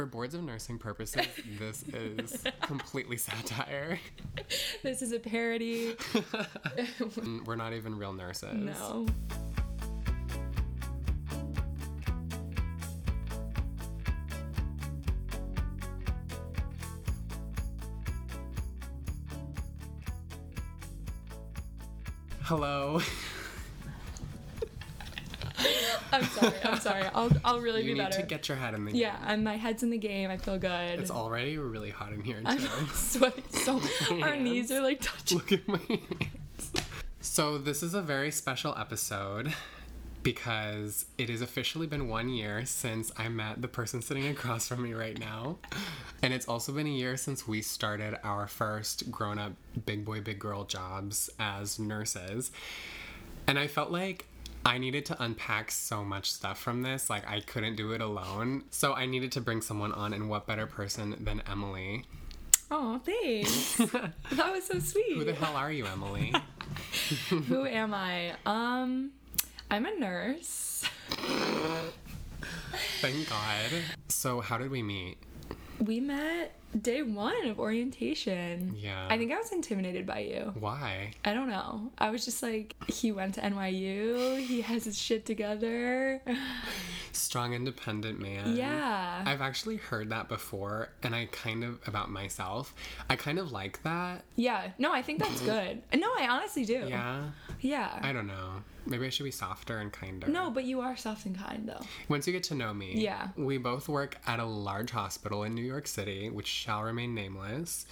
For boards of nursing purposes, this is completely satire. This is a parody. We're not even real nurses. No. Hello. I'm sorry. I'm sorry. I'll I'll really You be need better. to get your head in the game. yeah, and my head's in the game. I feel good. It's already really hot in here I'm sweating so. Our knees are like touching. Look at my hands. So this is a very special episode because it has officially been one year since I met the person sitting across from me right now. And it's also been a year since we started our first grown up big boy, big girl jobs as nurses. And I felt like I needed to unpack so much stuff from this. Like, I couldn't do it alone. So, I needed to bring someone on, and what better person than Emily? Oh, thanks. that was so sweet. Who the hell are you, Emily? Who am I? Um, I'm a nurse. Thank God. So, how did we meet? We met day one of orientation. Yeah. I think I was intimidated by you. Why? I don't know. I was just like, he went to NYU. He has his shit together. Strong, independent man. Yeah. I've actually heard that before, and I kind of, about myself, I kind of like that. yeah. No, I think that's good. No, I honestly do. Yeah. Yeah. I don't know. Maybe I should be softer and kinder. no, but you are soft and kind though. Once you get to know me, Yeah. we both work at a large hospital in New York City, which shall remain nameless.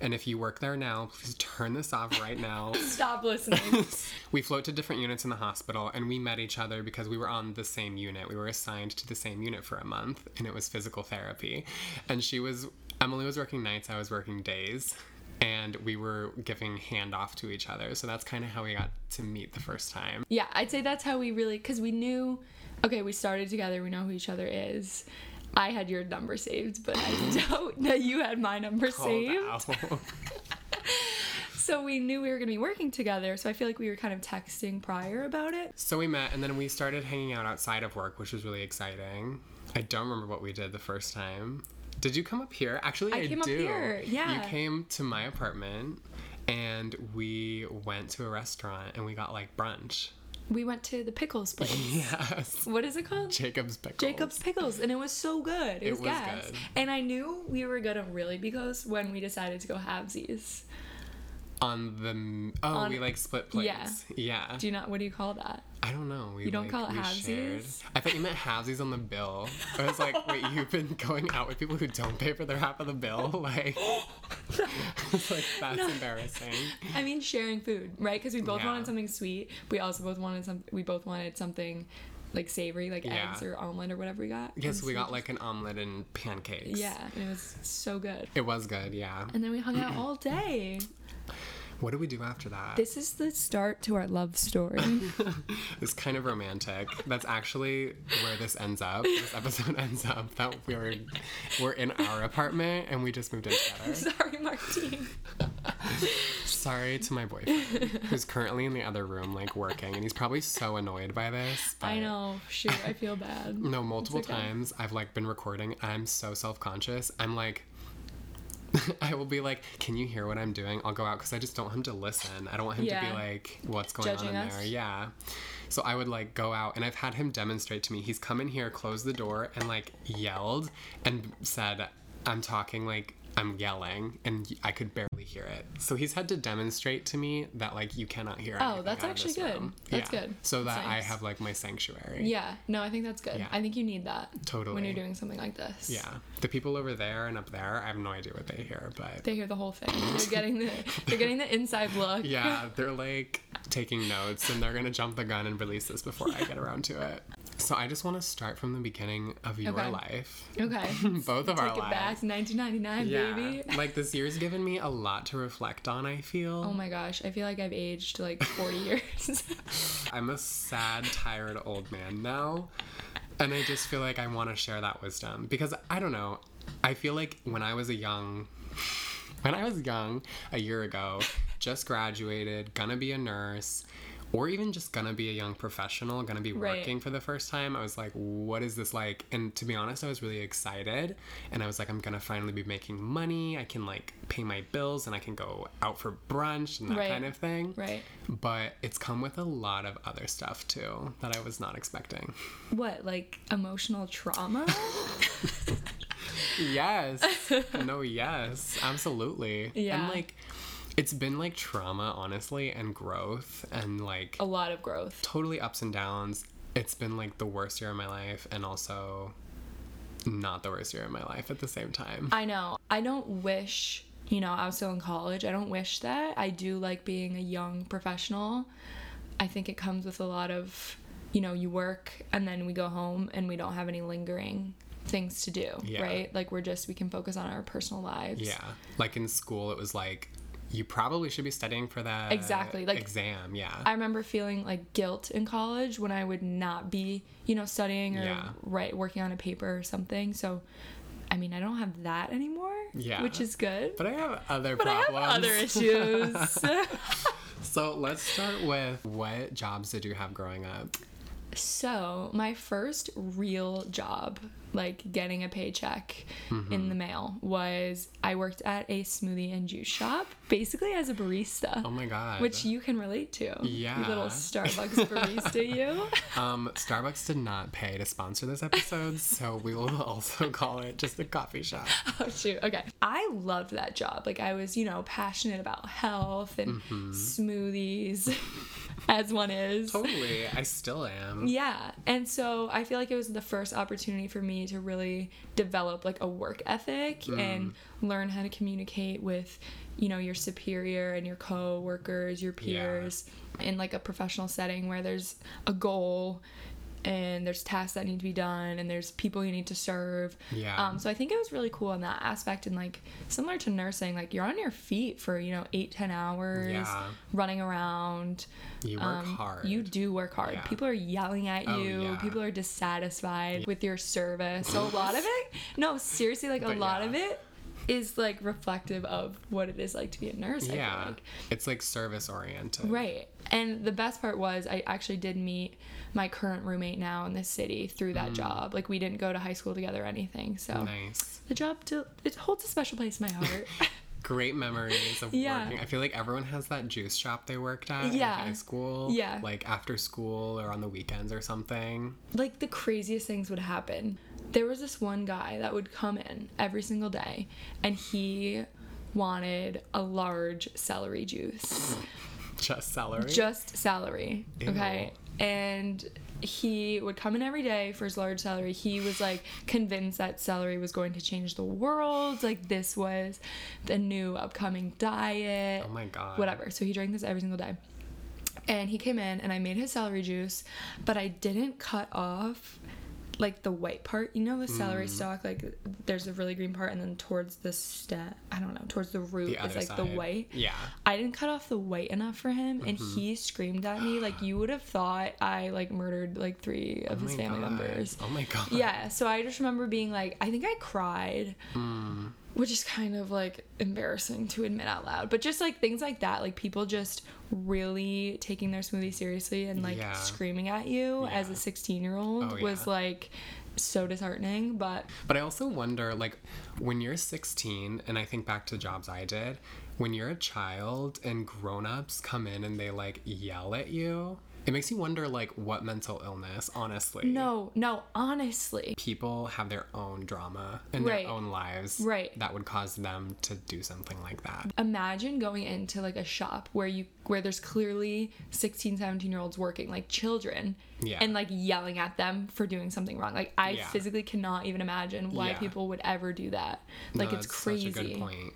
And if you work there now, please turn this off right now. Stop listening. we float to different units in the hospital, and we met each other because we were on the same unit. We were assigned to the same unit for a month, and it was physical therapy. And she was, Emily was working nights, I was working days. And we were giving handoff to each other. So that's kind of how we got to meet the first time. yeah, I'd say that's how we really, because we knew, okay, we started together, we know who each other is. I had your number saved, but I don't that you had my number saved. Called out. So we knew we were going to be working together. So I feel like we were kind of texting prior about it. So we met, and then we started hanging out outside of work, which was really exciting. I don't remember what we did the first time. Did you come up here? Actually, I, I came up here, yeah. You came to my apartment, and we went to a restaurant, and we got like brunch. We went to the pickles place. Yes, What is it called? Jacob's pickles. Jacob's Pickles, and it was so good. It, It was, was gas. good. And I knew we were gonna really be close when we decided to go halvesies. on the. Oh, On- we like split plates. Yeah. Yeah. Do you not? What do you call that? I don't know. We, You don't like, call it halvesies? shared. I thought you meant halvesies on the bill. I was like, wait, you've been going out with people who don't pay for their half of the bill? Like, like that's embarrassing. I mean, sharing food, right? Because we both Yeah. wanted something sweet. We also both wanted some. We both wanted something like savory, like Yeah. eggs or omelet or whatever we got. Yes, we got like an omelet and pancakes. Yeah, and it was so good. It was good, yeah. And then we hung out all day. What do we do after that? This is the start to our love story. It's kind of romantic. That's actually where this ends up. This episode ends up that we're we're in our apartment and we just moved in together. Sorry, Martine. Sorry to my boyfriend, who's currently in the other room, like working, and he's probably so annoyed by this. I know. Shoot, I feel bad. No, multiple okay. times I've like been recording. I'm so self conscious. I'm like, I will be like, "Can you hear what I'm doing?" I'll go out because I just don't want him to listen. I don't want him to be like, "What's going Judging on in us? there?" Yeah. So I would like go out, and I've had him demonstrate to me. He's come in here, closed the door, and like yelled and said, "I'm talking like." I'm yelling and I could barely hear it. So he's had to demonstrate to me that like you cannot hear. Oh, that's out of this actually good. room. That's Yeah. good. So that I have like my sanctuary. Yeah, no, I think that's good. Yeah. I think you need that Totally. when you're doing something like this. Yeah, the people over there and up there, I have no idea what they hear, but They hear the whole thing. They're getting the they're getting the inside look. yeah, they're like taking notes and they're gonna jump the gun and release this before I get around to it. So I just want to start from the beginning of your Okay. life, Okay. both of our Take it lives. back, 1999, yeah, baby. like this year's given me a lot to reflect on. I feel Oh my gosh, I feel like I've aged like 40 years. I'm a sad, tired old man now. And I just feel like I want to share that wisdom because I don't know. I feel like when I was a young when I was young a year ago, just graduated, gonna be a nurse, or even just gonna be a young professional, gonna be Right. working for the first time, I was like, what is this like? And to be honest, I was really excited. And I was like, I'm gonna finally be making money. I can like pay my bills and I can go out for brunch and that Right. kind of thing. Right. But it's come with a lot of other stuff too that I was not expecting. What, like emotional trauma? Yes. no, yes. Absolutely. Yeah. And like, it's been like trauma, honestly, and growth and like a lot of growth. totally ups and downs. It's been like the worst year of my life and also not the worst year of my life at the same time. I know. I don't wish, you know, I was still in college. I don't wish that. I do like being a young professional. I think it comes with a lot of, you know, you work and then we go home and we don't have any lingering things to do, Yeah. right? Like we're just we can focus on our personal lives. yeah. Like in school, it was like, you probably should be studying for that Exactly, like- exam. Yeah. I remember feeling like guilt in college when I would not be, you know, studying or Yeah. right working on a paper or something. So I mean, I don't have that anymore, Yeah. which is good. but I have other But I have problems. other issues. so let's start with what jobs did you have growing up? So, my first real job, like getting a paycheck Mm-hmm. in the mail, was I worked at a smoothie and juice shop, basically as a barista, Oh my god. which you can relate to. Yeah. You little Starbucks barista, you. Um, Starbucks did not pay to sponsor this episode, so we will also call it just a coffee shop. Oh, shoot. Okay. I loved that job. Like, I was, you know, passionate about health and Mm-hmm. smoothies, as one is. Totally, I still am. Yeah. And so I feel like it was the first opportunity for me to really develop like a work ethic mm. and learn how to communicate with, you know, your superior and your co-workers, your peers in like a professional setting where there's a goal and there's tasks that need to be done and there's people you need to serve. Yeah. Um, so I think it was really cool in that aspect and like similar to nursing, like you're on your feet for, you know, eight, ten hours Yeah. running around. You work Um, hard. You do work hard. Yeah. People are yelling at Oh, you. yeah. People are dissatisfied with your service. So a lot of it, no, seriously, like a lot of it is like reflective of what it is like to be a nurse. I feel Yeah, like. it's like service oriented. Right. And the best part was I actually did meet my current roommate now in this city through that job. Like we didn't go to high school together or anything. So Mm. Nice. the job still it holds a special place in my heart. Great memories of Yeah. working. I feel like everyone has that juice shop they worked at Yeah. in high school. Yeah. Like after school or on the weekends or something. like the craziest things would happen. There was this one guy that would come in every single day and he wanted a large celery juice. Just celery. Just celery. Ew. Okay. And he would come in every day for his large celery. He was like convinced that celery was going to change the world. Like this was the new upcoming diet oh my god. whatever. So he drank this every single day. And he came in and I made his celery juice, but I didn't cut off like the white part. You know the celery Mm. stalk, like there's a really green part and then towards the stem, I don't know, towards the root The is like side. the white. Yeah. I didn't cut off the white enough for him and Mm-hmm. he screamed at me like you would have thought I like murdered like 3 of Oh his family God. members. Oh my god. Yeah, so I just remember being like, I think I cried, Mm. Which is kind of like embarrassing to admit out loud. But just like things like that, like people just really taking their smoothie seriously and like Yeah. screaming at you as a 16 year old Oh, was like so disheartening. But But I also wonder, like, when you're 16, and I think back to jobs I did, when you're a child and grown ups come in and they, like, yell at you, it makes you wonder, like, what mental illness, honestly. no, no, honestly. People have their own drama in Right. their own lives Right. that would cause them to do something like that. Imagine going into like a shop where you where there's clearly 16, 17 year olds working, like children, Yeah. and like yelling at them for doing something wrong. Like I Yeah. physically cannot even imagine why Yeah. people would ever do that. Like No, it's crazy. Such a good point.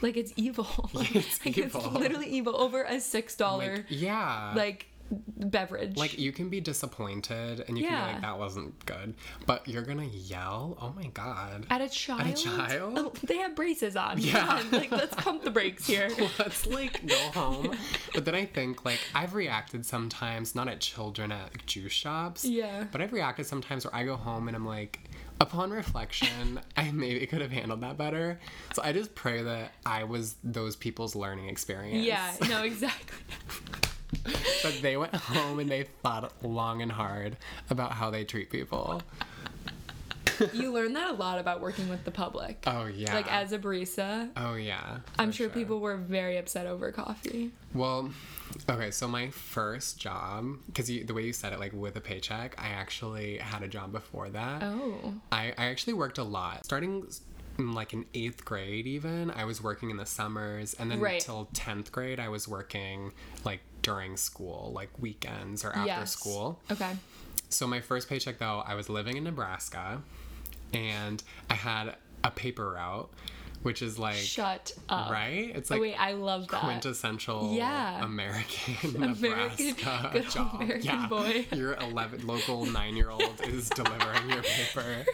Like it's evil. It's like evil. it's literally evil over a six dollar like, yeah. like beverage. Like you can be disappointed and you can be like that wasn't good, but you're gonna yell. Oh my god! at a child. At a child? Oh, They have braces on. Yeah. On, like let's pump the brakes here. Let's like go home. But then I think like I've reacted sometimes, not at children at juice shops. Yeah. But I've reacted sometimes where I go home and I'm like, upon reflection, I maybe could have handled that better. So I just pray that I was those people's learning experience. Yeah, no, exactly. but they went home and they thought long and hard about how they treat people. you learn that a lot about working with the public. Oh yeah. Like as a barista, Oh yeah. I'm for sure, people were very upset over coffee. Well, okay, so my first job, because the way you said it, like with a paycheck, I actually had a job before that. Oh. I, I actually worked a lot. Starting in like in eighth grade, even, I was working in the summers. And then Right. till 10th grade, I was working like during school, like weekends or after Yes. school. Okay. So my first paycheck, though, I was living in Nebraska and I had a paper route, which is like, Shut up. right? It's Oh, like wait, I love that. quintessential Yeah. American American- Nebraska good job. American yeah. boy. Your 11 local 9-year-old is delivering your paper.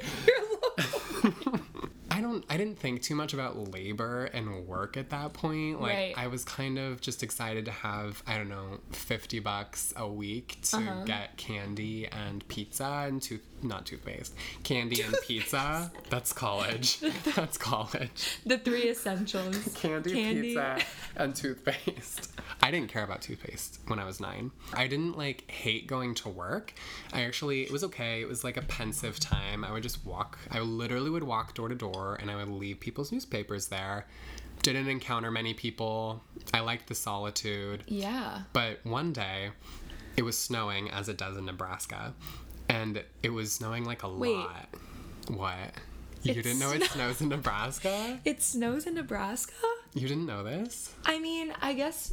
I don't I didn't think too much about labor and work at that point. Like Right. I was kind of just excited to have, I don't know, 50 bucks a week to Uh-huh. get candy and pizza and tooth not toothpaste. Candy and pizza. That's college. That's college The three essentials. candy, pizza, and toothpaste. I didn't care about toothpaste when I was nine. I didn't like hate going to work. I actually, it was okay. It was like a pensive time. I would just walk, I literally would walk door to door and I would leave people's newspapers there. Didn't encounter many people. I liked the solitude. Yeah. But one day, it was snowing as it does in Nebraska. And it was snowing like a Wait. lot. What? You It didn't know it snows in Nebraska? It snows in Nebraska? You didn't know this? I mean, I guess.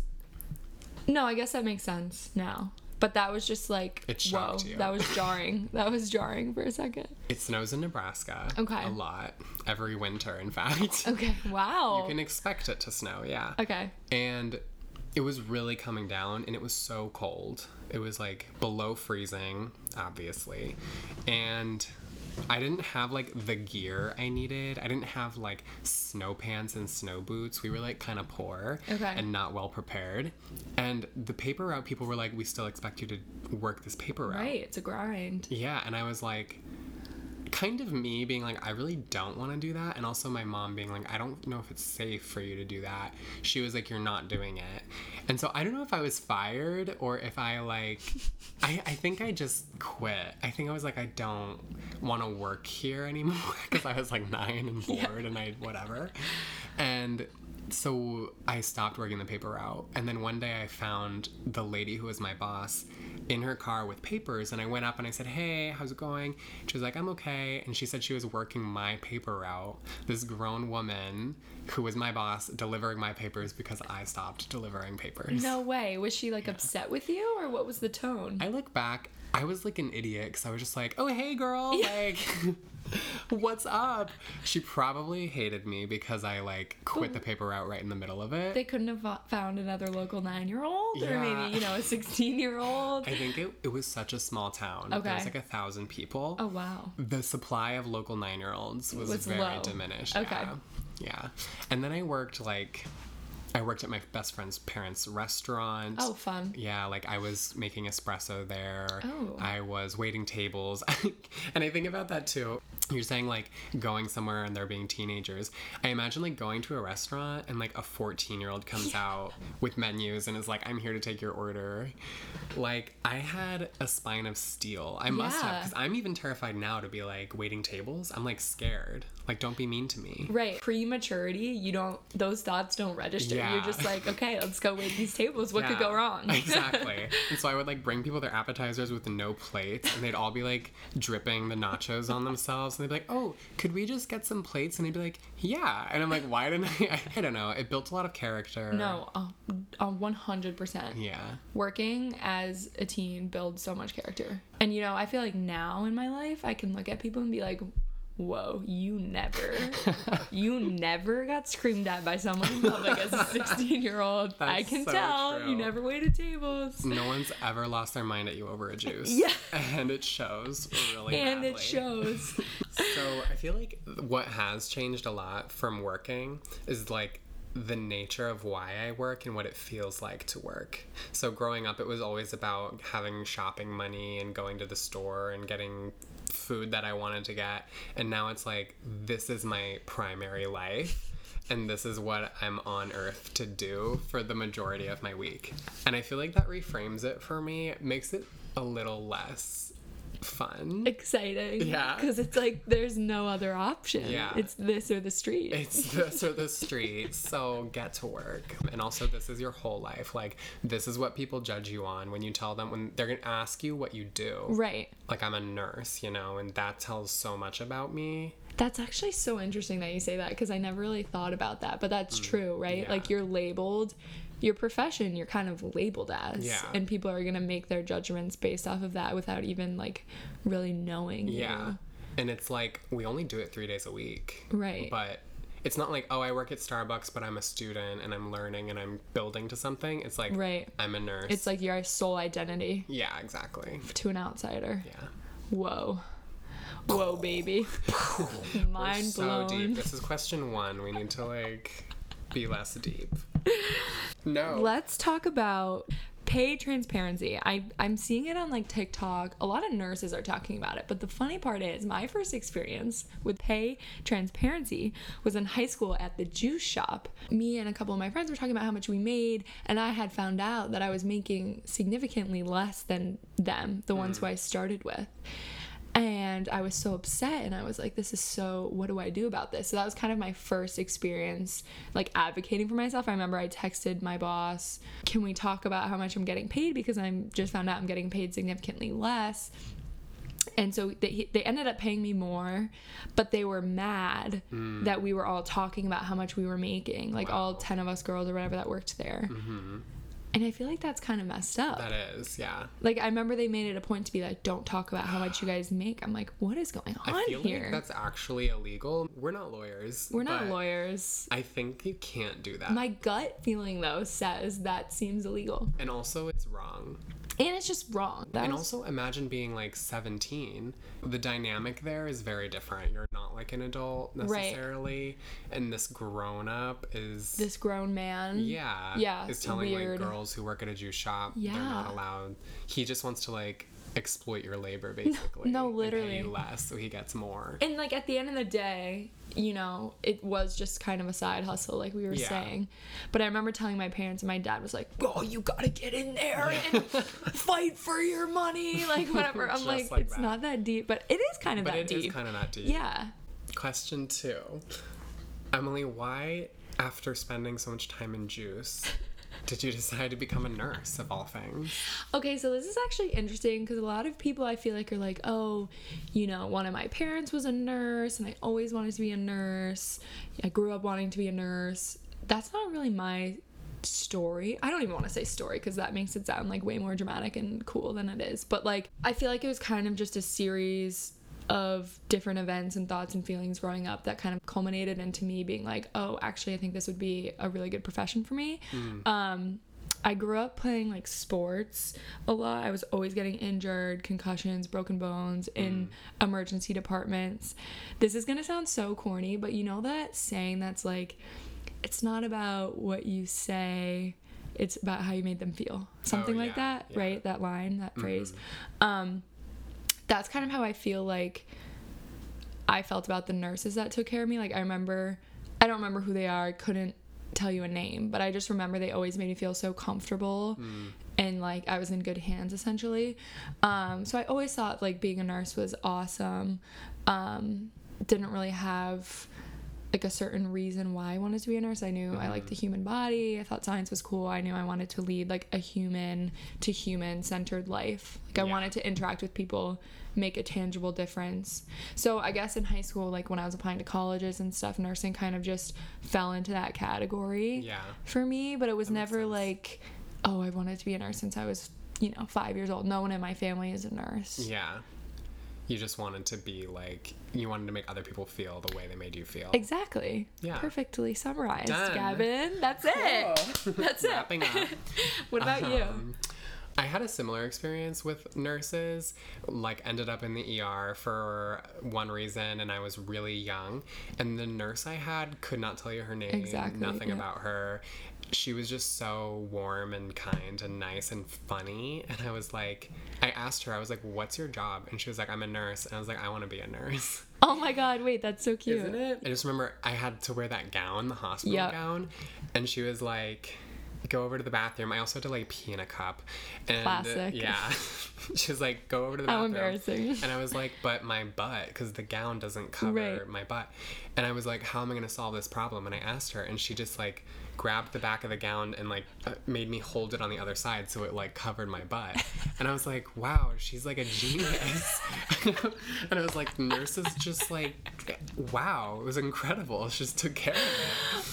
No, I guess that makes sense now. But that was just like, It whoa, you. that was jarring. that was jarring for a second. It snows in Nebraska. Okay. A lot. Every winter, in fact. Okay, wow. You can expect it to snow, yeah. okay. And it was really coming down and it was so cold. It was like below freezing, obviously. And I didn't have like the gear I needed. I didn't have like snow pants and snow boots. We were like kind of poor Okay. and not well prepared. And the paper route people were like, we still expect you to work this paper route. Right, it's a grind. Yeah, and I was like, kind of me being like, I really don't want to do that. And also my mom being like, I don't know if it's safe for you to do that. She was like, You're not doing it. And so I don't know if I was fired or if I like, I, I think I just quit. I think I was like, I don't want to work here anymore because I was like nine and bored and I, whatever. And so I stopped working the paper route. And then one day I found the lady who was my boss in her car with papers. And I went up and I said, Hey, how's it going? She was like, I'm okay. And she said she was working my paper route. This grown woman who was my boss delivering my papers because I stopped delivering papers. No way. Was she like upset with you or what was the tone? I look back, I was like an idiot because I was just like, oh, hey, girl, like, what's up? She probably hated me because I like quit the paper route right in the middle of it. they couldn't have found another local nine year old or maybe, you know, a 16 year old. I think it, it was such a small town. Okay. There was like a thousand people. Oh, wow. The supply of local nine year olds was, Was very low. diminished. Okay. Yeah. yeah. And then I worked like, I worked at my best friend's parents' restaurant. Oh, fun. Yeah, like I was making espresso there. Oh. I was waiting tables. and I think about that too. You're saying like going somewhere and there being teenagers. I imagine like going to a restaurant and like a 14 year old comes out with menus and is like, I'm here to take your order. Like I had a spine of steel. I must have because I'm even terrified now to be like waiting tables. I'm like scared. Like don't be mean to me. Right. Prematurity, you don't, those thoughts don't register. You're Yeah. You're just like, okay, let's go wait these tables. What could go wrong? exactly. And so I would like bring people their appetizers with no plates, and they'd all be like dripping the nachos on themselves, and they'd be like, "Oh, could we just get some plates?" And they'd be like, "Yeah." And I'm like, "Why didn't I?" I don't know. It built a lot of character. no, a a 100%. Yeah. Working as a teen builds so much character. And you know, I feel like now in my life, I can look at people and be like, whoa, you never, you never got screamed at by someone in public as a 16 year old. I can so tell. true. You never waited tables. No one's ever lost their mind at you over a juice. Yeah. And it shows really And badly. it shows. So I feel like what has changed a lot from working is like the nature of why I work and what it feels like to work. So growing up, it was always about having shopping money and going to the store and getting food that I wanted to get. And now it's like, this is my primary life. and this is what I'm on earth to do for the majority of my week. And I feel like that reframes it for me, makes it a little less fun. Exciting. Yeah. Because it's like there's no other option. Yeah. It's this or the street. It's this or the street, so get to work. And also, this is your whole life. Like, this is what people judge you on when you tell them, when they're gonna ask you what you do. right. Like, I'm a nurse, you know, and that tells so much about me. That's actually so interesting that you say that because I never really thought about that. But that's true, right? Mm, yeah. Like you're labeled, your profession, you're kind of labeled as. Yeah. And people are going to make their judgments based off of that without even like really knowing. you. Yeah. And it's like, we only do it three days a week. Right. But it's not like, oh, I work at Starbucks, but I'm a student and I'm learning and I'm building to something. It's like, Right. I'm a nurse. It's like your sole identity yeah, exactly. to an outsider. Yeah. Whoa. Whoa, baby. Mind so blown. deep. This is question one. We need to like be less deep. No. Let's talk about pay transparency. I, I'm seeing it on like TikTok. A lot of nurses are talking about it. But the funny part is, my first experience with pay transparency was in high school at the juice shop. Me and a couple of my friends were talking about how much we made, and I had found out that I was making significantly less than them, the ones mm. who I started with. And I was so upset, and I was like, this is so, what do I do about this? So that was kind of my first experience, like advocating for myself. I remember I texted my boss, can we talk about how much I'm getting paid? Because I'm just found out I'm getting paid significantly less. And so they, they ended up paying me more, but they were mad hmm. that we were all talking about how much we were making, like all 10 of us girls or whatever that worked there. Mm-hmm. And I feel like that's kind of messed up. That is, yeah. Like I remember they made it a point to be like, "Don't talk about how much you guys make." I'm like, "What is going on I feel here?" like that's actually illegal. We're not lawyers. We're not lawyers. I think you can't do that. My gut feeling though says that seems illegal, and also, it's wrong. And it's just wrong. That And was- also, imagine being like 17. The dynamic there is very different. You're not like an adult Right. necessarily, and this grown up is. this grown man. yeah. Yeah, Is telling weird. like girls who work at a juice shop yeah. they're not allowed. He just wants to like exploit your labor basically. no, and pay literally. less so he gets more. And like at the end of the day, you know, it was just kind of a side hustle, like we were Yeah. saying. But I remember telling my parents, and my dad was like, "Oh, you gotta get in there and fight for your money, like whatever." I'm like, like "It's that. not that deep, but it is kind of But that it deep." It is kind of not deep. yeah. Question two. Emily, why, after spending so much time in juice, did you decide to become a nurse of all things? Okay, so this is actually interesting because a lot of people I feel like are like, oh, you know, one of my parents was a nurse and I always wanted to be a nurse. I grew up wanting to be a nurse. That's not really my story. I don't even want to say story because that makes it sound like way more dramatic and cool than it is. But like, I feel like it was kind of just a series of different events and thoughts and feelings growing up that kind of culminated into me being like, oh, actually, I think this would be a really good profession for me. Um, I grew up playing like sports a lot. I was always getting injured, concussions, broken bones in emergency departments. This is going to sound so corny, but you know that saying that's like, it's not about what you say, it's about how you made them feel. Something like yeah, that, yeah. right? That line, that phrase. Um, that's kind of how I feel like I felt about the nurses that took care of me. Like I remember, I don't remember who they are. I couldn't tell you a name, but I just remember they always made me feel so comfortable and like I was in good hands essentially. Um, so I always thought like being a nurse was awesome. Um, didn't really have like a certain reason why I wanted to be a nurse. I knew I liked the mm-hmm. human body. I thought science was cool. I knew I wanted to lead like a human to human centered life. Like I Yeah. wanted to interact with people, make a tangible difference. So I guess in high school, like when I was applying to colleges and stuff, nursing kind of just fell into that category Yeah. for me. But it was That never like, oh, I wanted to be a nurse since I was, you know, five years old. No one in my family is a nurse. Yeah. You just wanted to be like, you wanted to make other people feel the way they made you feel. Exactly. Yeah. Perfectly summarized, Done. Gavin. That's it. That's it. Wrapping up. What about you? Um, I had a similar experience with nurses. Like, ended up in the ER for one reason, and I was really young. And the nurse I had could not tell you her name. Exactly, Nothing yeah. about her. She was just so warm and kind and nice and funny. And I was like, I asked her, I was like, "What's your job?" And she was like, "I'm a nurse." And I was like, "I want to be a nurse." Oh my god, wait, that's so cute. Isn't it? I just remember I had to wear that gown, the hospital Yep. gown, and she was like, "Go over to the bathroom." I also had to like pee in a cup, and Classic. yeah, she was like, "Go over to the bathroom. How bathroom." embarrassing. And I was like, "But my butt, because the gown doesn't cover Right. my butt." And I was like, "How am I gonna solve this problem?" And I asked her, and she just like grabbed the back of the gown and like uh, made me hold it on the other side so it like covered my butt. And I was like, "Wow, she's like a genius." and I was like, "Nurses just like, wow, it was incredible. She just took care of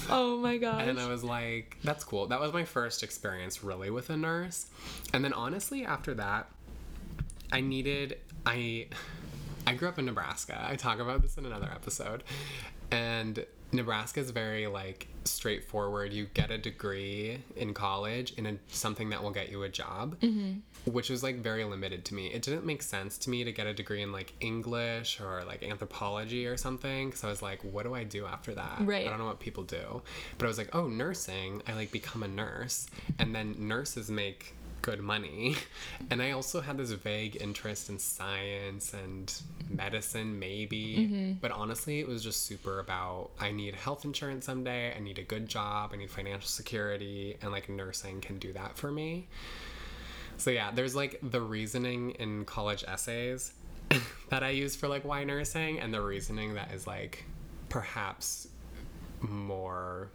it." Oh my gosh. And I was like, that's cool. That was my first experience really with a nurse. And then honestly, after that, I needed I I grew up in Nebraska. I talk about this in another episode. And Nebraska is very like straightforward. You get a degree in college in a, something that will get you a job, mm-hmm. which was like very limited to me. It didn't make sense to me to get a degree in like English or like anthropology or something because I was like, what do I do after that? Right. I don't know what people do. But I was like, oh, nursing. I like become a nurse, and then nurses make good money. And I also had this vague interest in science and medicine, maybe. Mm-hmm. But honestly, it was just super about I need health insurance someday, I need a good job, I need financial security, and like nursing can do that for me. So yeah, there's like the reasoning in college essays that I use for like why nursing, and the reasoning that is like perhaps more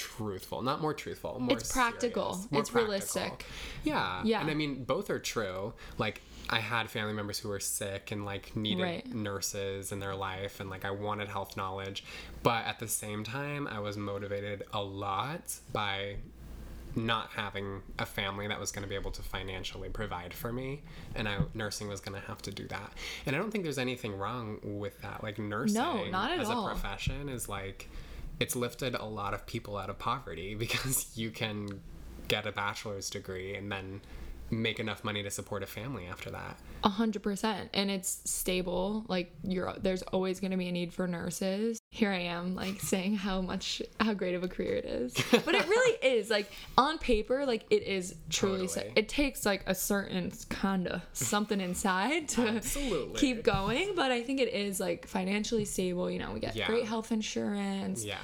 truthful not more truthful more It's practical. serious, It's realistic. yeah Yeah. and i mean both are true like i had family members who were sick and like needed Right. nurses in their life and like i wanted health knowledge but at the same time i was motivated a lot by not having a family that was going to be able to financially provide for me and I, nursing was going to have to do that and i don't think there's anything wrong with that like nursing no, not at as all. a profession is like it's lifted a lot of people out of poverty because you can get a bachelor's degree and then make enough money to support a family after that A hundred percent, and it's stable. Like you're, there's always going to be a need for nurses. Here I am, like saying how much, how great of a career it is, but it really is. Like on paper, like it is truly. so- Totally. it takes like a certain kind of something inside to Absolutely. keep going, but I think it is like financially stable. You know, we get Yeah. great health insurance, yeah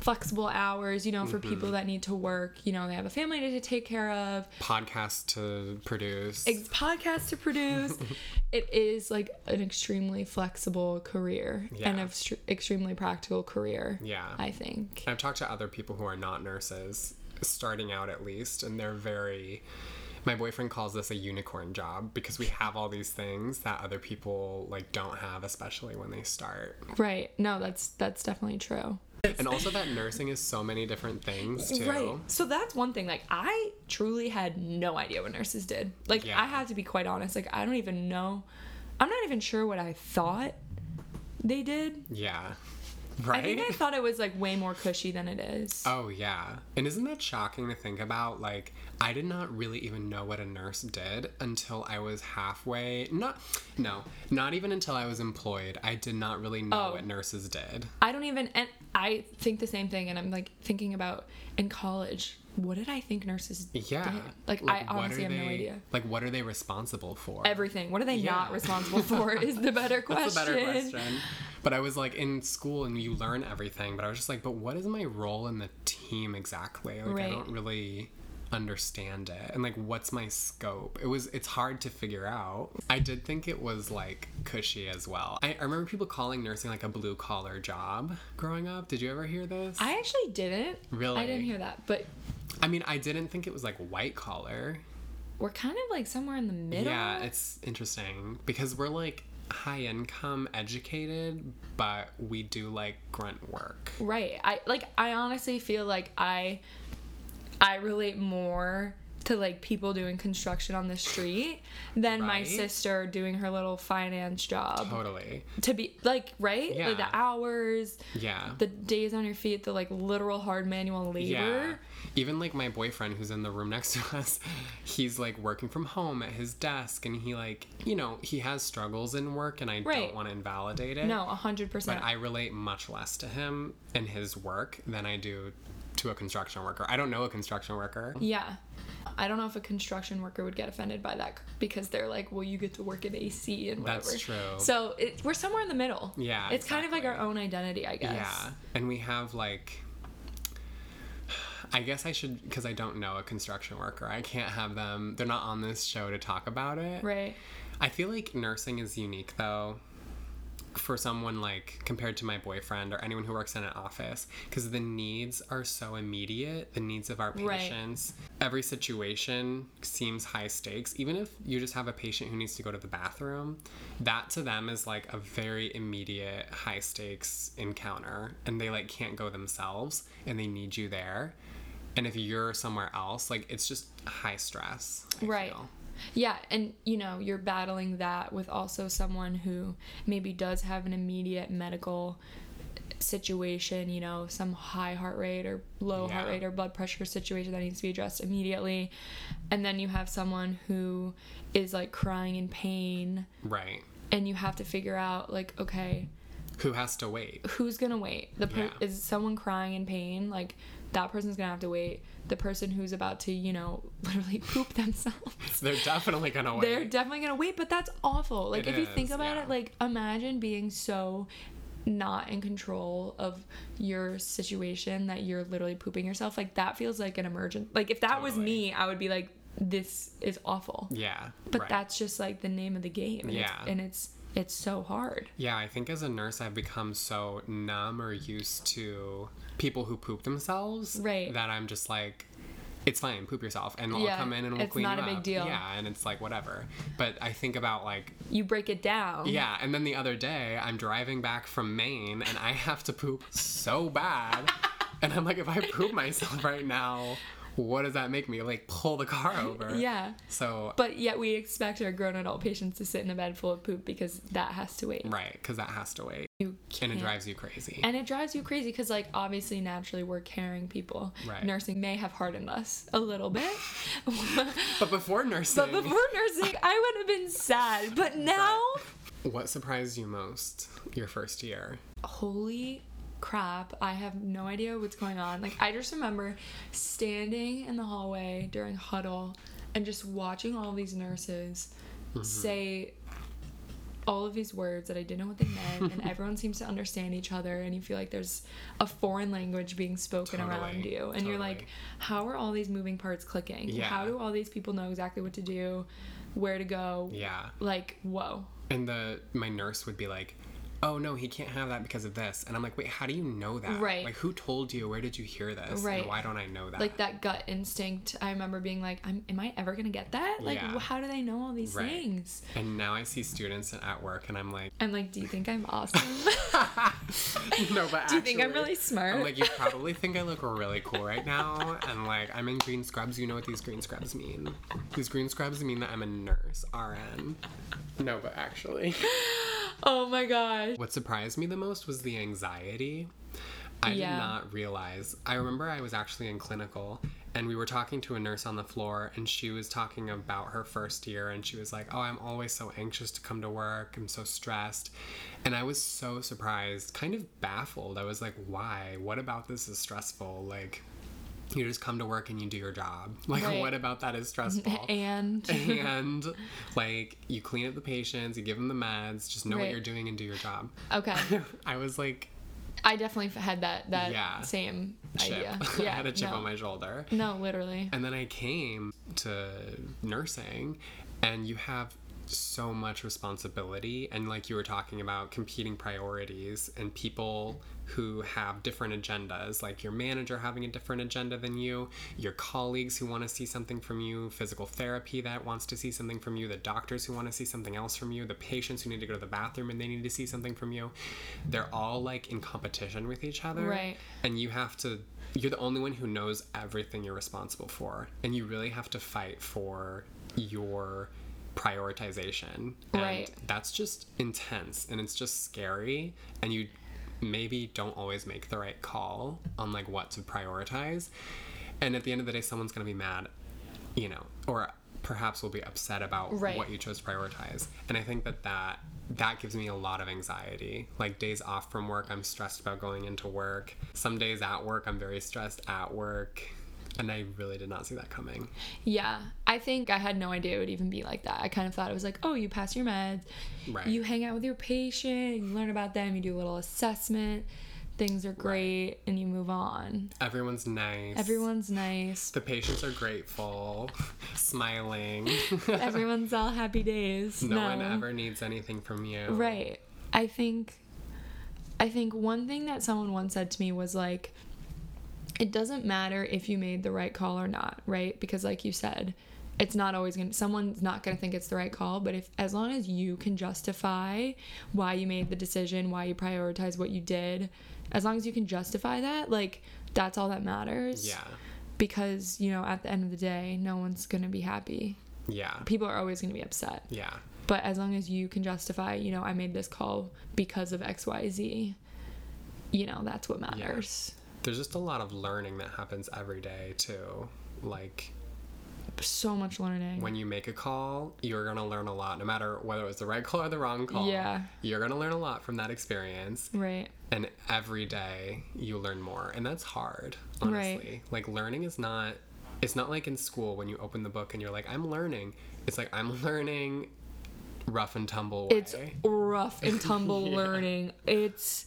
flexible hours. You know, for Mm-hmm. people that need to work. You know, they have a family to take care of. podcast to produce ex- podcasts to produce. it is like an extremely flexible career and Yeah. an extre- extremely practical career. yeah I think. I've talked to other people who are not nurses, starting out at least, and they're very. My boyfriend calls this a unicorn job because we have all these things that other people like don't have, especially when they start. Right. No, that's that's definitely true. And also that nursing is so many different things too. Right. So that's one thing. Like I truly had no idea what nurses did. Like Yeah. I have to be quite honest. Like I don't even know. I'm not even sure what I thought they did. Yeah. I think I thought it was like way more cushy than it is. Oh yeah. And isn't that shocking to think about? Like I did not really even know what a nurse did until I was halfway not no, not even until I was employed. I did not really know Oh. what nurses did. I don't even and I think the same thing and I'm like thinking about in college, what did I think nurses Yeah. did? Like, what I honestly have no idea. Like what are they responsible for? Everything. What are they not responsible for is the better question. That's a better question. But I was like in school and you learn everything, but I was just like, but what is my role in the team exactly? Like I don't really understand it. And like what's my scope? It was it's hard to figure out. I did think it was like cushy as well. I, I remember people calling nursing like a blue collar job growing up. Did you ever hear this? I actually didn't. Really? I didn't hear that. But I mean, I didn't think it was like white collar. we're kind of like somewhere in the middle. Yeah, it's interesting because we're like high income educated, but we do like grunt work. Right. I like I honestly feel like I I relate more to like people doing construction on the street than my sister doing her little finance job. Totally. To be like, right? Like the hours, Yeah. the days on your feet, the like literal hard manual labor. Yeah. Even like my boyfriend who's in the room next to us, he's like working from home at his desk and he like, you know, he has struggles in work and I Right. don't want to invalidate it. No, a hundred percent. But I relate much less to him and his work than I do to a construction worker. I don't know a construction worker. Yeah. I don't know if a construction worker would get offended by that because they're like, well, you get to work in AC and whatever. That's true. So it, we're somewhere in the middle. Yeah, It's kind of like our own identity, I guess. Yeah, and we have like. I guess I should, because I don't know a construction worker. I can't have them. They're not on this show to talk about it. Right. I feel like nursing is unique though for someone like compared to my boyfriend or anyone who works in an office because the needs are so immediate the needs of our Right. patients every situation seems high stakes even if you just have a patient who needs to go to the bathroom that to them is like a very immediate high stakes encounter and they like can't go themselves and they need you there and if you're somewhere else like it's just high stress I Right. feel. Yeah, and you know, you're battling that with also someone who maybe does have an immediate medical situation, you know, some high heart rate or low heart rate or blood pressure situation that needs to be addressed immediately. And then you have someone who is like crying in pain right and you have to figure out like okay, who has to wait who's going to wait? The per- Yeah. is someone crying in pain like that person's to have to wait. The person who's about to, you know, literally poop themselves They're definitely gonna wait. they're definitely gonna wait but that's awful like It if you think about yeah. it like imagine being so not in control of your situation that you're literally pooping yourself like that feels like an emergent like if that was me i would be like this is awful yeah, but right. that's just like the name of the game and Yeah. it's, and it's it's so hard yeah. I think as a nurse, I've become so numb or used to people who poop themselves, Right. That I'm just like, it's fine, poop yourself, and I'll Yeah, come in and we'll clean it up. it's not a big deal. Yeah, and it's like whatever. But I think about like you break it down Yeah, and then the other day I'm driving back from Maine and I have to poop so bad. and I'm like, if I poop myself right now, what does that make me? Like pull the car over. yeah So but yet we expect our grown adult patients to sit in a bed full of poop because that has to wait right, because that has to wait. you can't. And it drives you crazy. And it drives you crazy because, like, obviously, naturally, we're caring people. Right. Nursing may have hardened us a little bit. but before nursing, but before nursing, I would have been sad. But now, what surprised you most your first year? holy crap, I have no idea what's going on. Like, I just remember standing in the hallway during huddle and just watching all these nurses Mm-hmm. say all of these words that I didn't know what they meant, and everyone seems to understand each other, and you feel like there's a foreign language being spoken around you, and you're like, how are all these moving parts clicking? Yeah. How do all these people know exactly what to do, where to go? Yeah. Like, whoa. And the my nurse would be like, "Oh no, he can't have that because of this." And I'm like, "Wait, how do you know that? Right. Like, who told you? Where did you hear this? Right. And why don't I know that?" Like that gut instinct. I remember being like, I'm, am I ever gonna get that? Like, Yeah. how do they know all these Right. things? And now I see students at work, and I'm like, I'm like, do you think I'm awesome? no, but do you think I'm really smart? I'm like, you probably think I look really cool right now, and like, I'm in green scrubs. You know what these green scrubs mean? These green scrubs mean that I'm a nurse, RN. No, but actually, oh my gosh. what surprised me the most was the anxiety. I Yeah. did not realize. I remember I was actually in clinical and we were talking to a nurse on the floor and she was talking about her first year and she was like, "Oh, I'm always so anxious to come to work. I'm so stressed." And I was so surprised, kind of baffled. I was like, "Why? What about this is stressful?" Like you just come to work and you do your job. Like Right. what about that is stressful? And and like you clean up the patients, you give them the meds, just know what you're doing and do your job. okay, I was like I definitely had that that Yeah. same chip. idea. I Yeah, had a chip no. on my shoulder. No, literally. And then I came to nursing and you have so much responsibility. And like you were talking about competing priorities and people who have different agendas like your manager having a different agenda than you your colleagues who want to see something from you physical therapy that wants to see something from you the doctors who want to see something else from you the patients who need to go to the bathroom and they need to see something from you. They're all like in competition with each other. Right. and you have to you're the only one who knows everything you're responsible for. And you really have to fight for your prioritization. And Right. that's just intense and it's just scary and you maybe don't always make the right call on like what to prioritize. And at the end of the day someone's going to be mad you know or perhaps will be upset about Right. what you chose to prioritize. And i think that that that gives me a lot of anxiety. Like days off from work i'm stressed about going into work. Some days at work i'm very stressed at work And I really did not see that coming. Yeah, I think I had no idea it would even be like that. I kind of thought it was like, oh, you pass your meds, Right. you hang out with your patient, you learn about them, you do a little assessment, things are great, and you move on. Everyone's nice. Everyone's nice. The patients are grateful, smiling. Everyone's all happy days. no, one ever needs anything from you. Right. I think I think one thing that someone once said to me was like it doesn't matter if you made the right call or not, right? Because like you said, it's not always going to someone's not going to think it's the right call, but if as long as you can justify why you made the decision, why you prioritize what you did, as long as you can justify that, like that's all that matters. Yeah. Because, you know, at the end of the day, no one's going to be happy. Yeah. People are always going to be upset. Yeah. But as long as you can justify, you know, I made this call because of XYZ, you know, that's what matters. There's just a lot of learning that happens every day too. Like So much learning. when you make a call, you're gonna learn a lot, no matter whether it was the right call or the wrong call. Yeah. You're gonna learn a lot from that experience. right. And every day you learn more. And that's hard, Right. honestly. Like learning is not it's not like in school when you open the book and you're like, I'm learning. It's like I'm learning rough and tumble way. It's rough and tumble Yeah. learning. It's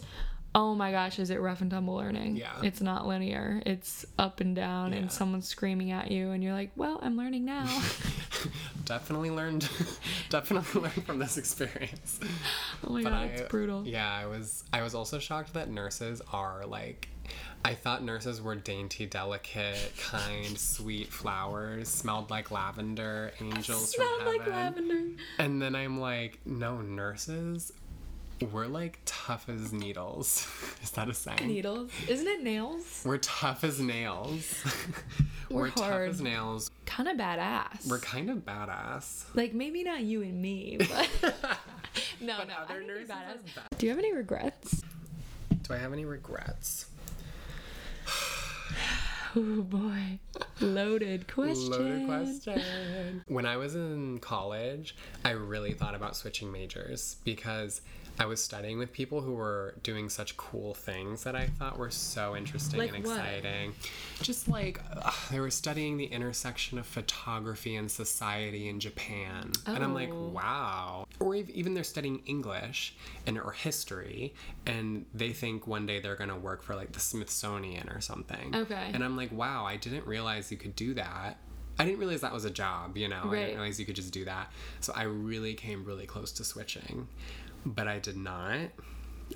oh my gosh, is it rough and tumble learning? Yeah. It's not linear. It's up and down Yeah. and someone's screaming at you and you're like, "Well, I'm learning now." definitely learned definitely learned from this experience. oh my But god, I, it's brutal. Yeah, I was I was also shocked that nurses are like I thought nurses were dainty, delicate, kind, sweet flowers, smelled like lavender, angels Smelled from like lavender. And then I'm like, no, nurses, we're like tough as needles. Is that a saying? Needles. Isn't it nails? We're tough as nails. We're tough hard. as nails. Kind of badass. We're kind of badass. like maybe not you and me, but no, But no. other I think badass. are. Do you have any regrets? Do I have any regrets? Oh boy, loaded question. Loaded question. When I was in college, I really thought about switching majors because I was studying with people who were doing such cool things that I thought were so interesting Like and what? exciting. Just like ugh, they were studying the intersection of photography and society in Japan. And I'm like, Oh. wow. Or ev- even they're studying English and or history and they think one day they're going to work for like the Smithsonian or something. Okay. And I'm like, wow, I didn't realize you could do that. I didn't realize that was a job, you know. Right. I didn't realize you could just do that. So I really came really close to switching. But I did not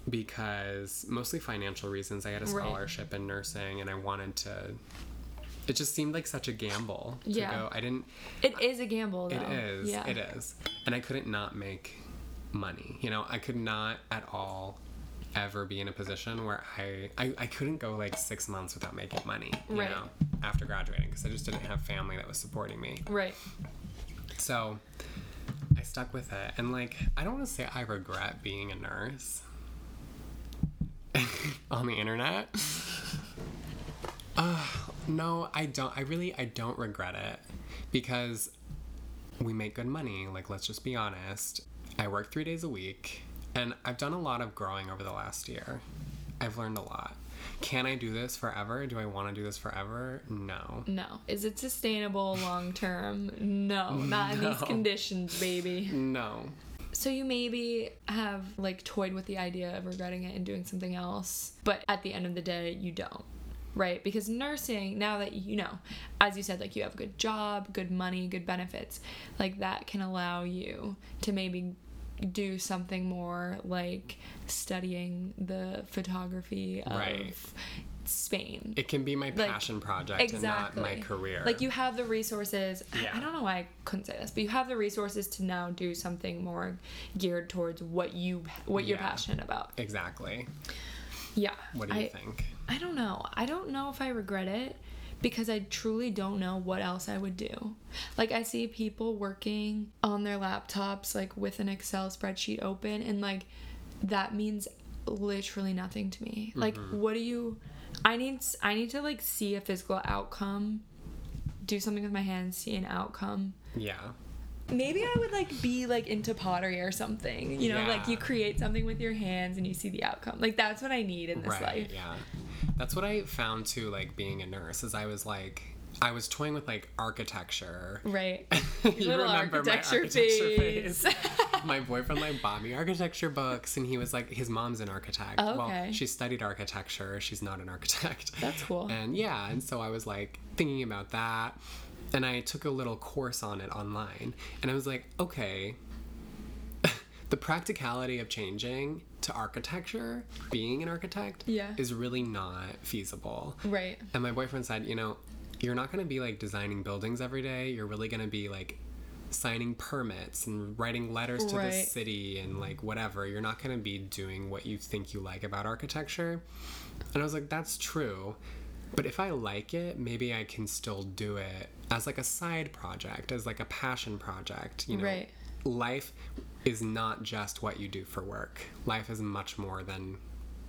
because mostly financial reasons. I had a Right. scholarship in nursing and I wanted to it just seemed like such a gamble to Yeah. go. I didn't It is a gamble, though. it is. Yeah. It is. And I couldn't not make money. You know, I could not at all ever be in a position where I I, I couldn't go like six months without making money. You Right. know, after graduating because I just didn't have family that was supporting me. Right. So stuck with it. And like I don't want to say I regret being a nurse on the internet. Uh, no, I don't. I really I don't regret it because we make good money. Like let's just be honest. I work 3 days a week and I've done a lot of growing over the last year. I've learned a lot. Can I do this forever? Do I want to do this forever? No. No. Is it sustainable long term? No. Not in these conditions, baby. No. So you maybe have like toyed with the idea of regretting it and doing something else, but at the end of the day, you don't. Right? Because nursing, now that you know, as you said, like you have a good job, good money, good benefits, like that can allow you to maybe do something more like studying the photography of Right. Spain. It can be my Like, passion project and not my career. Like you have the resources. I- Yeah. I don't know why I couldn't say this, but you have the resources to now do something more geared towards what you what you're passionate about. Exactly. Yeah. What do you I, think? I don't know. I don't know if I regret it because I truly don't know what else I would do. Like I see people working on their laptops like with an Excel spreadsheet open and like that means literally nothing to me. Like Mm-hmm. what do you I need I need to like see a physical outcome, do something with my hands, see an outcome. Yeah. Maybe I would like be like into pottery or something. You know, like you create something with your hands and you see the outcome. Like that's what I need in this right. life. Yeah. That's what I found too, like being a nurse, is I was like, I was toying with like architecture. Right. you Little remember my architecture architecture phase. phase. my boyfriend like bought me architecture books and he was like his mom's an architect. Oh, Well, okay. she studied architecture. She's not an architect. That's cool. And yeah, and so I was like thinking about that and I took a little course on it online and I was like, okay, the practicality of changing to architecture, being an architect, Yeah. is really not feasible. Right. And my boyfriend said, you know, you're not going to be like designing buildings every day. You're really going to be like signing permits and writing letters to the city and like whatever. You're not going to be doing what you think you like about architecture. And I was like, that's true. But if I like it, maybe I can still do it as like a side project, as like a passion project, you know. Right. Life is not just what you do for work. Life is much more than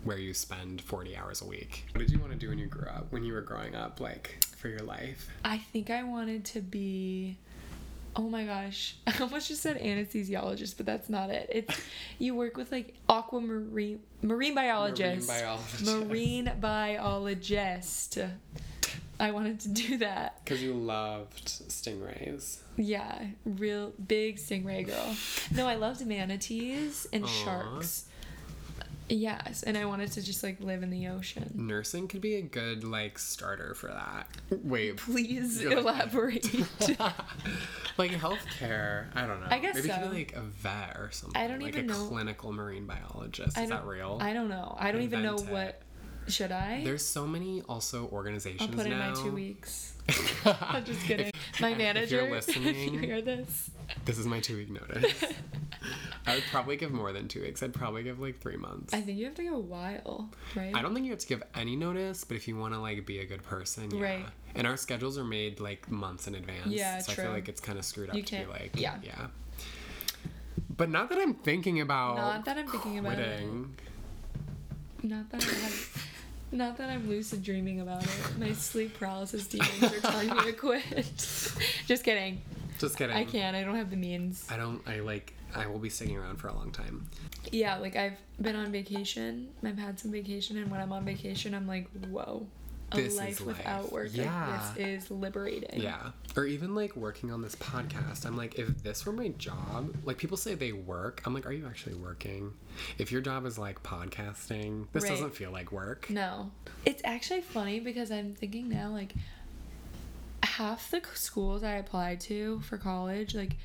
where you spend 40 hours a week. What did you want to do when you grew up? When you were growing up, like for your life? I think I wanted to be. Oh my gosh, I almost just said anesthesiologist, but that's not it. It's you work with like aquamarine marine biologist, biologist. marine biologist. I wanted to do that. Because you loved stingrays. Yeah, real big stingray girl. No, I loved manatees and Aw. sharks. Yes, and I wanted to just like live in the ocean. Nursing could be a good like starter for that. Wait, Please elaborate. like healthcare. I don't know. I guess maybe so. like a vet or something. I don't like even know. Like a clinical marine biologist. Is that real? I don't know. I don't even know it. what. Should I? There's so many also organizations I'll put in now. my two weeks. I'm just kidding. my if manager, you're if you hear this, This is my two week notice. I would probably give more than two weeks. I'd probably give like three months. I think you have to go a while, right? I don't think you have to give any notice, but if you want to like be a good person, yeah. Right. And our schedules are made like months in advance. Yeah, so I feel like it's kind of screwed up You to be can't- like, yeah. yeah. But not that I'm thinking about Not that I'm thinking about it. quitting. Not that I have, not that I'm lucid dreaming about it. My sleep paralysis demons are telling me to quit. just kidding. Just kidding. I can't. I don't have the means. I don't. I like. I will be sticking around for a long time. Yeah, like I've been on vacation. I've had some vacation, and when I'm on vacation, I'm like, whoa, This is life life. without work. Yeah. Like, this is liberating. Yeah. Or even like working on this podcast. I'm like, if this were my job, like people say they work. I'm like, are you actually working? If your job is like podcasting, this Right. doesn't feel like work. No. It's actually funny because I'm thinking now, like, half the schools I applied to for college, like,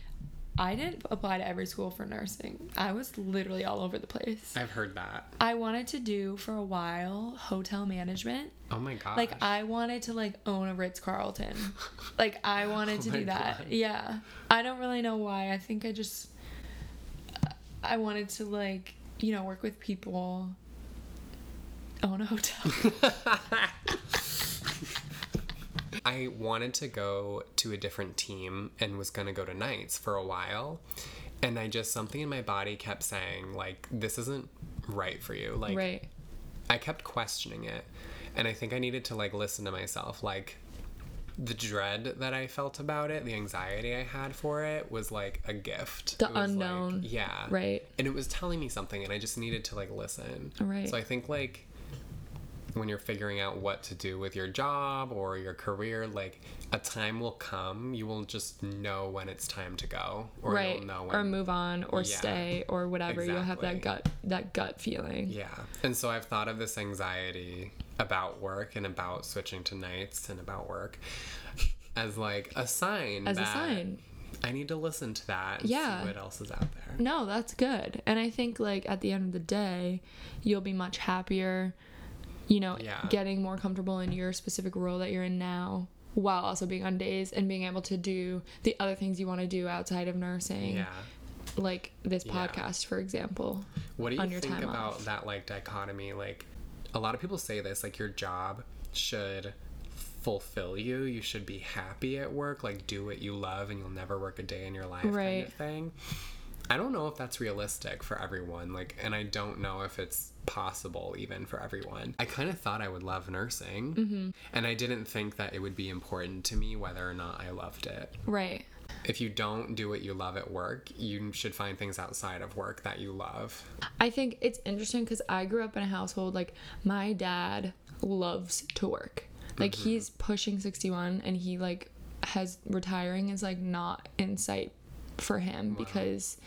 I didn't apply to every school for nursing. I was literally all over the place. I've heard that. I wanted to do for a while hotel management. Oh my god. Like I wanted to like own a Ritz Carlton. like I wanted oh to Oh do that. God. Yeah. I don't really know why. I think I just I wanted to like, you know, work with people own a hotel. I wanted to go to a different team and was going to go to nights for a while. And I just, something in my body kept saying, like, this isn't right for you. Like, right. I kept questioning it. And I think I needed to, like, listen to myself. Like, the dread that I felt about it, the anxiety I had for it was like a gift. The was, like- unknown. yeah. Right. And it was telling me something, and I just needed to, like, listen. Right. So I think, like, when you're figuring out what to do with your job or your career, like a time will come. You will just know when it's time to go, or right. you'll know when. Or move on or Yeah. stay or whatever. You'll have that gut that gut feeling. Yeah, and so I've thought of this anxiety about work and about switching to nights and about work as like a sign. As a sign. I need to listen to that. And Yeah. See what else is out there. No, that's good. And I think like at the end of the day, you'll be much happier, you know, Yeah. getting more comfortable in your specific role that you're in now while also being on days and being able to do the other things you want to do outside of nursing. Yeah. Like this Yeah. podcast, for example. What do you on your think about off. that like dichotomy? Like a lot of people say this, like your job should fulfill you. You should be happy at work, like do what you love and you'll never work a day in your life kind Right. of thing. I don't know if that's realistic for everyone. Like and I don't know if it's possible even for everyone. I kind of thought I would love nursing. Mm-hmm. And I didn't think that it would be important to me whether or not I loved it. Right. If you don't do what you love at work, you should find things outside of work that you love. I think it's interesting because I grew up in a household like my dad loves to work. Like he's pushing 61 and he like has retiring is like not in sight for him because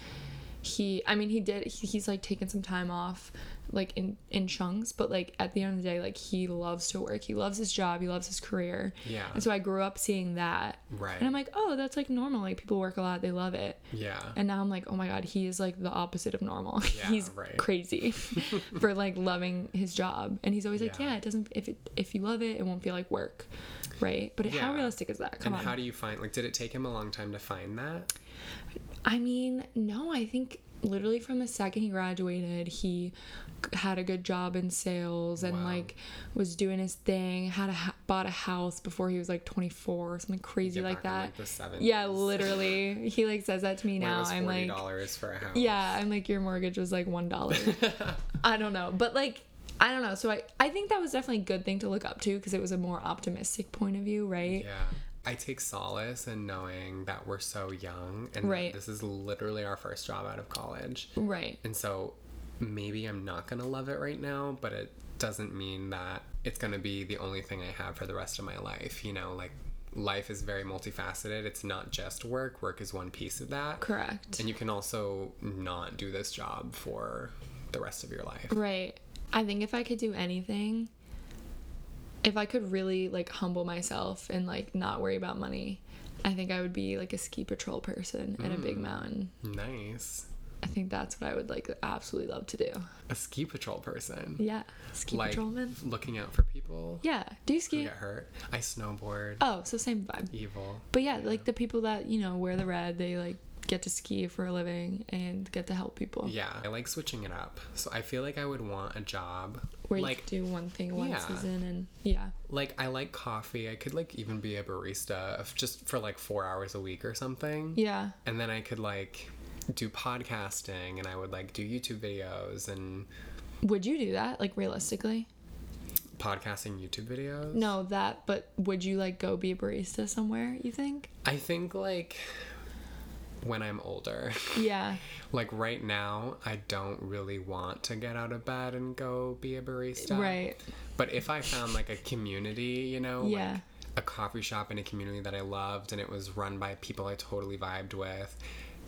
he I mean he did he, he's like taken some time off like in in chunks but like at the end of the day like he loves to work he loves his job he loves his career Yeah. and so I grew up seeing that Right. and I'm like oh that's like normal like people work a lot they love it yeah. and now I'm like, oh my god, he is like the opposite of normal. Yeah, he's right. crazy for like loving his job, and he's always like, Yeah. yeah, it doesn't. If it if you love it, it won't feel like work, right? But how realistic is that? Come and on. how do you find like did it take him a long time to find that? I mean, no, I think literally from the second he graduated, he had a good job in sales and Wow. like was doing his thing. Had a ha- bought a house before he was like 24 or something crazy like in, that. like, the yeah, literally. He like says that to me now. I'm like, dollars for a house. Yeah, I'm like your mortgage was like one dollar. I don't know, but like I don't know. So I I think that was definitely a good thing to look up to because it was a more optimistic point of view, right? Yeah. I take solace in knowing that we're so young and Right. this is literally our first job out of college. Right. And so maybe I'm not going to love it right now, but it doesn't mean that it's going to be the only thing I have for the rest of my life. You know, like life is very multifaceted. It's not just work, work is one piece of that. Correct. And you can also not do this job for the rest of your life. Right. I think if I could do anything, if I could really like humble myself and like not worry about money, I think I would be like a ski patrol person in a big mm. mountain. Nice. I think that's what I would like absolutely love to do. A ski patrol person. Yeah. Ski like patrolman. looking out for people Yeah. Do you who ski? get hurt. I snowboard. Oh, so same vibe. Evil. But yeah, like the people that, you know, wear the red, they like get to ski for a living and get to help people. Yeah, I like switching it up. So I feel like I would want a job Where like you do one thing one Yeah. season and yeah. like I like coffee. I could like even be a barista if- just for like 4 hours a week or something. Yeah. And then I could like do podcasting and I would like do YouTube videos and Would you do that? Like realistically? podcasting YouTube videos. No, that, but would you like go be a barista somewhere, you think? I think like when I'm older. Yeah. like right now, I don't really want to get out of bed and go be a barista. Right. But if I found like a community, you know, Yeah. like a coffee shop in a community that I loved and it was run by people I totally vibed with,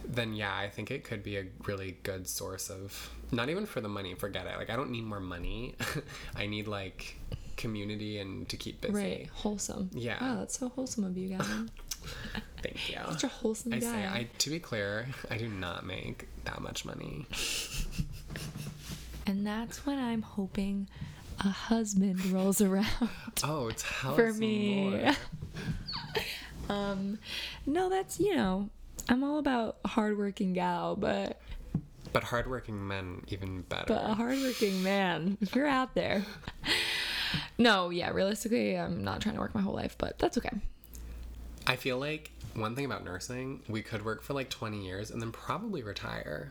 then yeah, I think it could be a really good source of not even for the money, forget it. Like I don't need more money. I need like community and to keep busy. Right. Wholesome. Yeah. Wow, that's so wholesome of you, Gavin. Thank you. Such a wholesome I guy. say I to be clear, I do not make that much money. and that's when I'm hoping a husband rolls around. Oh, tell For me. Um, no, that's you know, I'm all about hardworking gal, but But hardworking men even better. but a hardworking man, if you're out there. No, yeah, realistically, I'm not trying to work my whole life, but that's okay. I feel like one thing about nursing, we could work for like 20 years and then probably retire.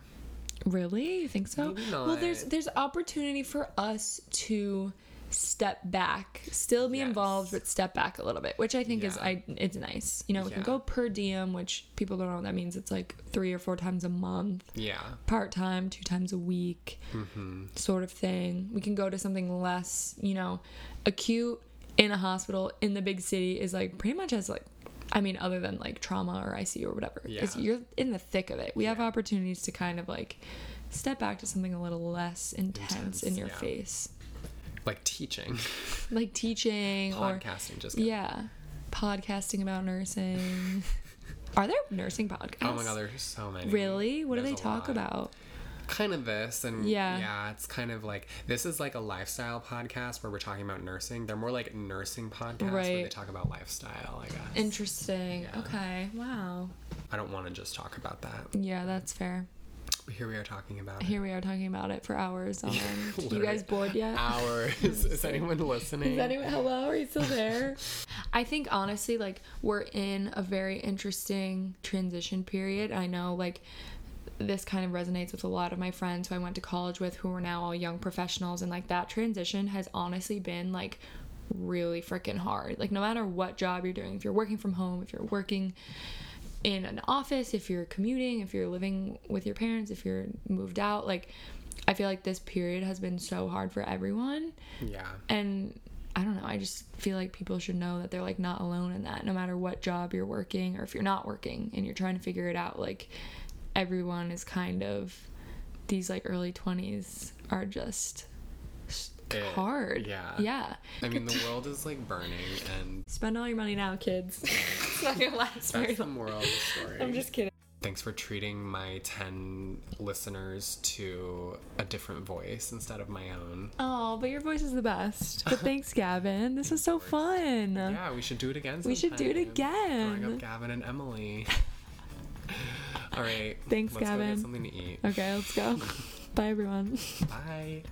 Really, you think so? Well, there's there's opportunity for us to step back, still be Yes. involved, but step back a little bit, which I think is I it's nice. You know, we can go per diem, which people don't know what that means. It's like three or four times a month. Yeah. part time, two times a week, Mm-hmm. sort of thing. We can go to something less, you know, acute in a hospital in the big city is like pretty much as like, I mean, other than like trauma or ICU or whatever. because Yeah. you're in the thick of it. We have opportunities to kind of like step back to something a little less intense, Intense, in your yeah. face, Like teaching, like teaching or podcasting, just kidding. yeah, podcasting about nursing. Are there nursing podcasts? Oh my god, there's so many. Really? What do they talk lot. about? Kind of this, and Yeah. yeah, it's kind of like this is like a lifestyle podcast where we're talking about nursing. They're more like nursing podcasts where they talk about lifestyle. I guess. Interesting. Yeah. Okay. Wow. I don't want to just talk about that. Yeah, that's fair. Here we are talking about it. Here we are talking about it for hours on end. you guys bored yet? hours. is anyone listening? Is anyone hello? Are you still there? I think honestly, like we're in a very interesting transition period. I know like this kind of resonates with a lot of my friends who I went to college with who are now all young professionals and like that transition has honestly been like really freaking hard. Like no matter what job you're doing, if you're working from home, if you're working in an office, if you're commuting, if you're living with your parents, if you're moved out, like I feel like this period has been so hard for everyone yeah. and I don't know. I just feel like people should know that they're like not alone in that. No matter what job you're working or if you're not working and you're trying to figure it out, like everyone is kind of these like early 20s are just It- eh, hard. yeah. Yeah. I mean, the world is like burning, and Spend all your money now, kids. it's not gonna last very that's the long. moral of the story. I'm just kidding. Thanks for treating my 10 listeners to a different voice instead of my own. Oh, but your voice is the best. But thanks, Gavin. This was so fun. Yeah, we should do it again. We should do it sometime. Growing again. up Gavin and Emily. All right. Thanks, let's Go Gavin. get something to eat. Okay, let's go. Bye, everyone. Bye.